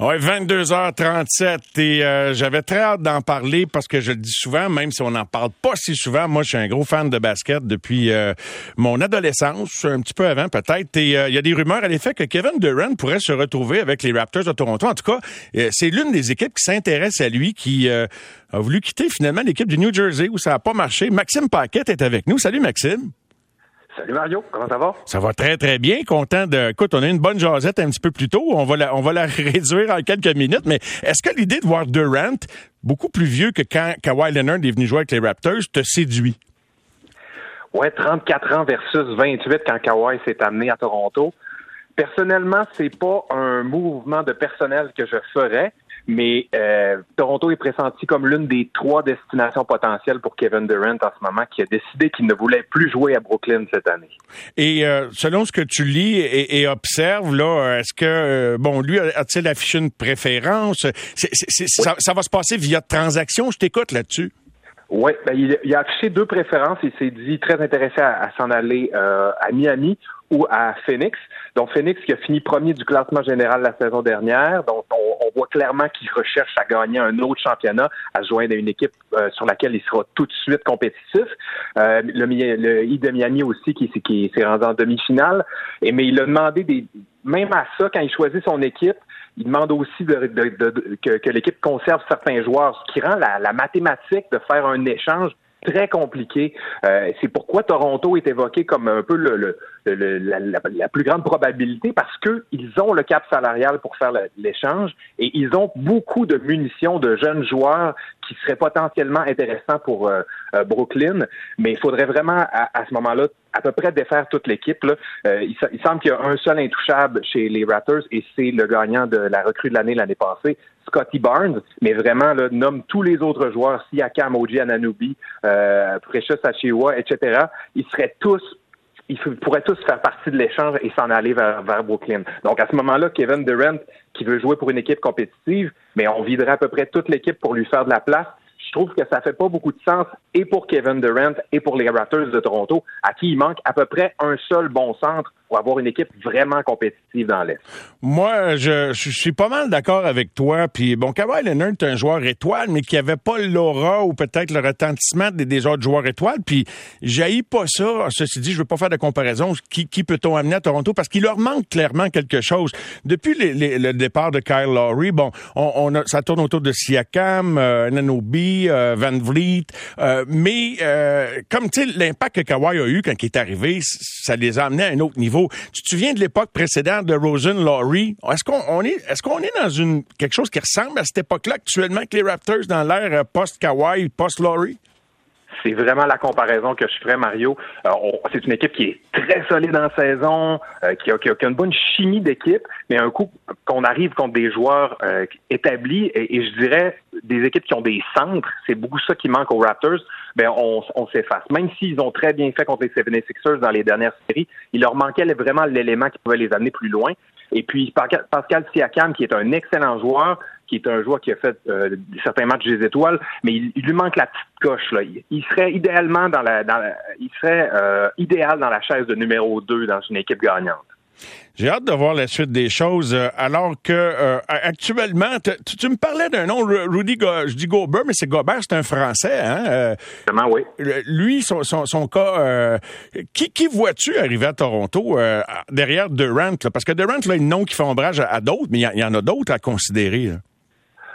Oui, 22h37 et euh, j'avais très hâte d'en parler parce que je le dis souvent, même si on n'en parle pas si souvent, moi je suis un gros fan de basket depuis euh, mon adolescence, un petit peu avant peut-être, et euh, il y a des rumeurs à l'effet que Kevin Durant pourrait se retrouver avec les Raptors de Toronto. En tout cas, c'est l'une des équipes qui s'intéresse à lui, qui a voulu quitter finalement l'équipe du New Jersey où ça n'a pas marché. Maxime Paquette est avec nous. Salut Maxime. Salut Mario, comment ça va? Ça va très, très bien. Content de. Écoute, on a une bonne jasette un petit peu plus tôt. On va la, on va la réduire en quelques minutes. Mais est-ce que l'idée de voir Durant, beaucoup plus vieux que quand Kawhi Leonard est venu jouer avec les Raptors, te séduit? Ouais, 34 ans versus 28 quand Kawhi s'est amené à Toronto. Personnellement, c'est pas un mouvement de personnel que je ferais, mais euh, Toronto est pressenti comme l'une des trois destinations potentielles pour Kevin Durant en ce moment, qui a décidé qu'il ne voulait plus jouer à Brooklyn cette année. Et euh, selon ce que tu lis et, observes, là, est-ce que euh, bon, lui a-t-il affiché une préférence? Ça, va se passer via transaction? Je t'écoute là-dessus. Oui, ben, il, a affiché deux préférences. Il s'est dit très intéressé à s'en aller à Miami ou à Phoenix. Donc Phoenix qui a fini premier du classement général la saison dernière. Donc on, on voit clairement qu'il recherche à gagner un autre championnat, à joindre à une équipe euh, sur laquelle il sera tout de suite compétitif. Euh, le, le I de Miami aussi qui, qui s'est rendu en demi-finale. Et mais il a demandé des même à ça quand il choisit son équipe. Il demande aussi de, de, que, que l'équipe conserve certains joueurs, ce qui rend la, la mathématique de faire un échange très compliqué. Euh, c'est pourquoi Toronto est évoqué comme un peu la, plus grande probabilité parce qu'ils ont le cap salarial pour faire l'échange et ils ont beaucoup de munitions de jeunes joueurs qui seraient potentiellement intéressants pour euh, euh, Brooklyn. Mais il faudrait vraiment à, ce moment-là à peu près défaire toute l'équipe. il, il, semble qu'il y a un seul intouchable chez les Raptors et c'est le gagnant de la recrue de l'année l'année passée, Scotty Barnes, mais vraiment là, nomme tous les autres joueurs, Siakam, Oji Ananubi, euh, Precious Achiwa, etc. Ils seraient tous ils pourraient tous faire partie de l'échange et s'en aller vers, vers, Brooklyn. Donc à ce moment-là, Kevin Durant, qui veut jouer pour une équipe compétitive, mais on viderait à peu près toute l'équipe pour lui faire de la place. Je trouve que ça fait pas beaucoup de sens et pour Kevin Durant et pour les Raptors de Toronto, à qui il manque à peu près un seul bon centre pour avoir une équipe vraiment compétitive dans l'Est. Moi, je, suis pas mal d'accord avec toi. Puis bon, Kawhi Leonard est un joueur étoile, mais qui avait pas l'aura ou peut-être le retentissement des, autres joueurs étoiles. Puis j'haïs pas ça. Ceci dit, je veux pas faire de comparaison. Qui, peut-on amener à Toronto? Parce qu'il leur manque clairement quelque chose. Depuis le départ de Kyle Lowry, bon, on, on a, ça tourne autour de Siakam, euh, Nanobi, euh, Van Vliet. Euh, mais euh, comme tu l'impact que Kawhi a eu quand il est arrivé, ça les a amenés à un autre niveau. Tu te souviens de l'époque précédente de Rosen Laurie? Est-ce qu'on est, dans quelque chose qui ressemble à cette époque-là actuellement que les Raptors dans l'ère post-Kawhi, post-Laurie? C'est vraiment la comparaison que je ferais, Mario. Euh, c'est une équipe qui est très solide en saison, euh, qui, a, qui, a, une bonne chimie d'équipe, mais un coup qu'on arrive contre des joueurs établis, et, et, je dirais des équipes qui ont des centres, c'est beaucoup ça qui manque aux Raptors ben on, on s'efface. Même s'ils ont très bien fait contre les 76ers dans les dernières séries, il leur manquait vraiment l'élément qui pouvait les amener plus loin. Et puis Pascal Siakam, qui est un excellent joueur, qui est un joueur qui a fait euh, certains matchs des étoiles, mais il, lui manque la petite coche là. Il, serait idéalement dans la, dans il serait euh, idéal dans la chaise de numéro 2 dans une équipe gagnante. J'ai hâte de voir la suite des choses. Euh, alors que euh, actuellement, tu, me parlais d'un nom, Rudy, je dis Gobert, mais c'est Gobert, c'est un Français. Hein? Euh, oui. Lui, son, son, cas, qui, qui vois-tu arriver à Toronto derrière Durant? Parce que Durant, là, a une nom qui fait ombrage à, d'autres, mais il y, en a d'autres à considérer.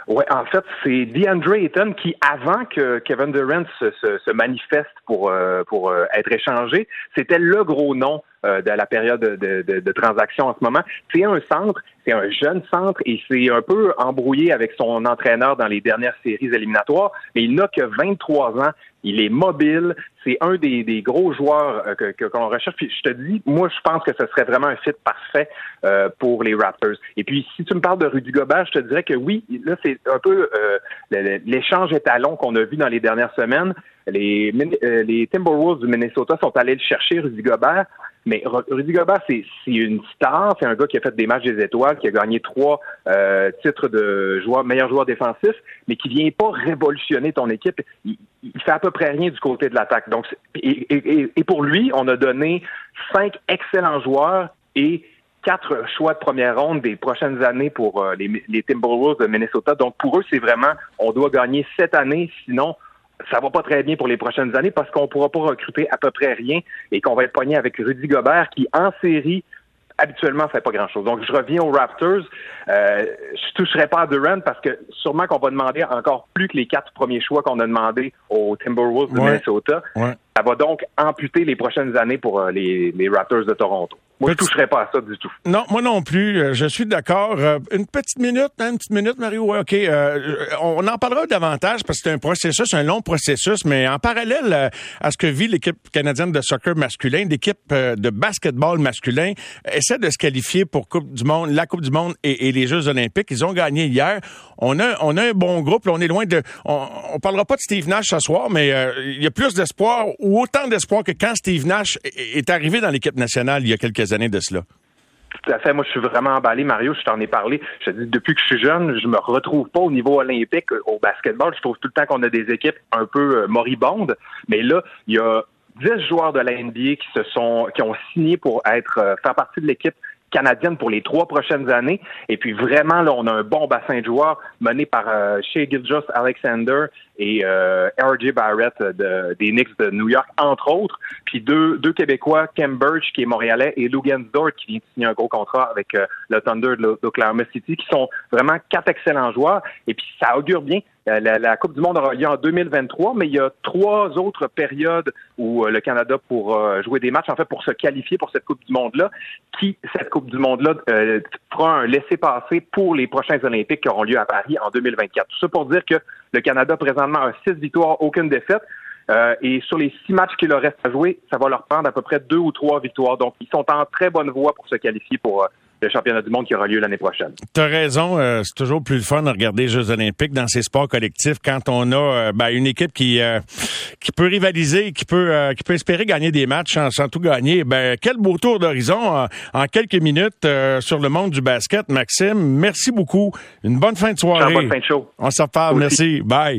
Oui, en fait, c'est DeAndre Ayton qui, avant que Kevin Durant se, manifeste pour, pour être échangé, c'était le gros nom euh, de la période de, de, de, transaction en ce moment. C'est un centre, c'est un jeune centre et c'est un peu embrouillé avec son entraîneur dans les dernières séries éliminatoires, mais il n'a que 23 ans. Il est mobile. C'est un des, des, gros joueurs euh, que, qu'on recherche. Puis je te dis, moi, je pense que ce serait vraiment un fit parfait euh, pour les Raptors. Et puis, si tu me parles de Rudy Gobert, je te dirais que oui, là, c'est un peu euh, l'échange étalon qu'on a vu dans les dernières semaines. Les, les Timberwolves du Minnesota sont allés le chercher, Rudy Gobert. Mais Rudy Gobert, c'est une star. C'est un gars qui a fait des matchs des étoiles, qui a gagné trois euh, titres de meilleur joueur défensif, mais qui vient pas révolutionner ton équipe. Il, il fait à peu près rien du côté de l'attaque. Donc, et, et, et, pour lui, on a donné cinq excellents joueurs et quatre choix de première ronde des prochaines années pour euh, les, les Timberwolves de Minnesota. Donc pour eux, c'est vraiment on doit gagner cette année, sinon ça va pas très bien pour les prochaines années parce qu'on pourra pas recruter à peu près rien et qu'on va être pogné avec Rudy Gobert qui en série habituellement fait pas grand chose. Donc je reviens aux Raptors. Euh, je toucherai pas à Durant parce que sûrement qu'on va demander encore plus que les quatre premiers choix qu'on a demandé aux Timberwolves de Minnesota. Ça va donc amputer les prochaines années pour euh, les, les Raptors de Toronto. Moi, je toucherai pas à ça du tout. Non, moi non plus. Euh, je suis d'accord. Euh, une petite minute, hein, une petite minute, Mario? OK. Euh, on en parlera davantage parce que c'est un processus, un long processus, mais en parallèle à ce que vit l'équipe canadienne de soccer masculin, l'équipe de basketball masculin essaie de se qualifier pour Coupe du Monde, la Coupe du Monde et, les Jeux Olympiques. Ils ont gagné hier. On a, on a un bon groupe. on est loin de. On, on parlera pas de Steve Nash ce soir, mais il y a plus d'espoir ou autant d'espoir que quand Steve Nash est arrivé dans l'équipe nationale il y a quelques années de cela. Tout à fait. Moi, je suis vraiment emballé, Mario. Je t'en ai parlé. Je te dis, depuis que je suis jeune, je me retrouve pas au niveau olympique euh, au basketball. Je trouve tout le temps qu'on a des équipes un peu euh, moribondes. Mais là, il y a 10 joueurs de la NBA qui se sont, qui ont signé pour être, euh, faire partie de l'équipe canadienne pour les trois prochaines années. Et puis vraiment, là, on a un bon bassin de joueurs mené par euh, Shea Alexander et euh, R.J. Barrett de, des Knicks de New York, entre autres. Puis deux, deux Québécois, Kem Birch, qui est montréalais, et Logan Dort, qui vient de signer un gros contrat avec euh, le Thunder d'Oklahoma City, qui sont vraiment quatre excellents joueurs. Et puis ça augure bien. Euh, la, Coupe du Monde aura lieu en 2023, mais il y a trois autres périodes où euh, le Canada pourra jouer des matchs, en fait, pour se qualifier pour cette Coupe du Monde-là, qui, cette Coupe du Monde-là, fera un laissez-passer pour les prochains Olympiques qui auront lieu à Paris en 2024. Tout ça pour dire que le Canada présentement a six victoires, aucune défaite. Euh, et sur les six matchs qu'il leur reste à jouer, ça va leur prendre à peu près deux ou trois victoires. Donc, ils sont en très bonne voie pour se qualifier pour euh, le championnat du monde qui aura lieu l'année prochaine. Tu as raison, euh, c'est toujours plus le fun de regarder les Jeux olympiques dans ces sports collectifs quand on a ben, une équipe qui qui peut rivaliser, qui peut qui peut espérer gagner des matchs sans, tout gagner. Ben quel beau tour d'horizon en, quelques minutes sur le monde du basket, Maxime. Merci beaucoup. Une bonne fin de soirée. Une bonne fin de show. On s'en parle. Merci. Bye.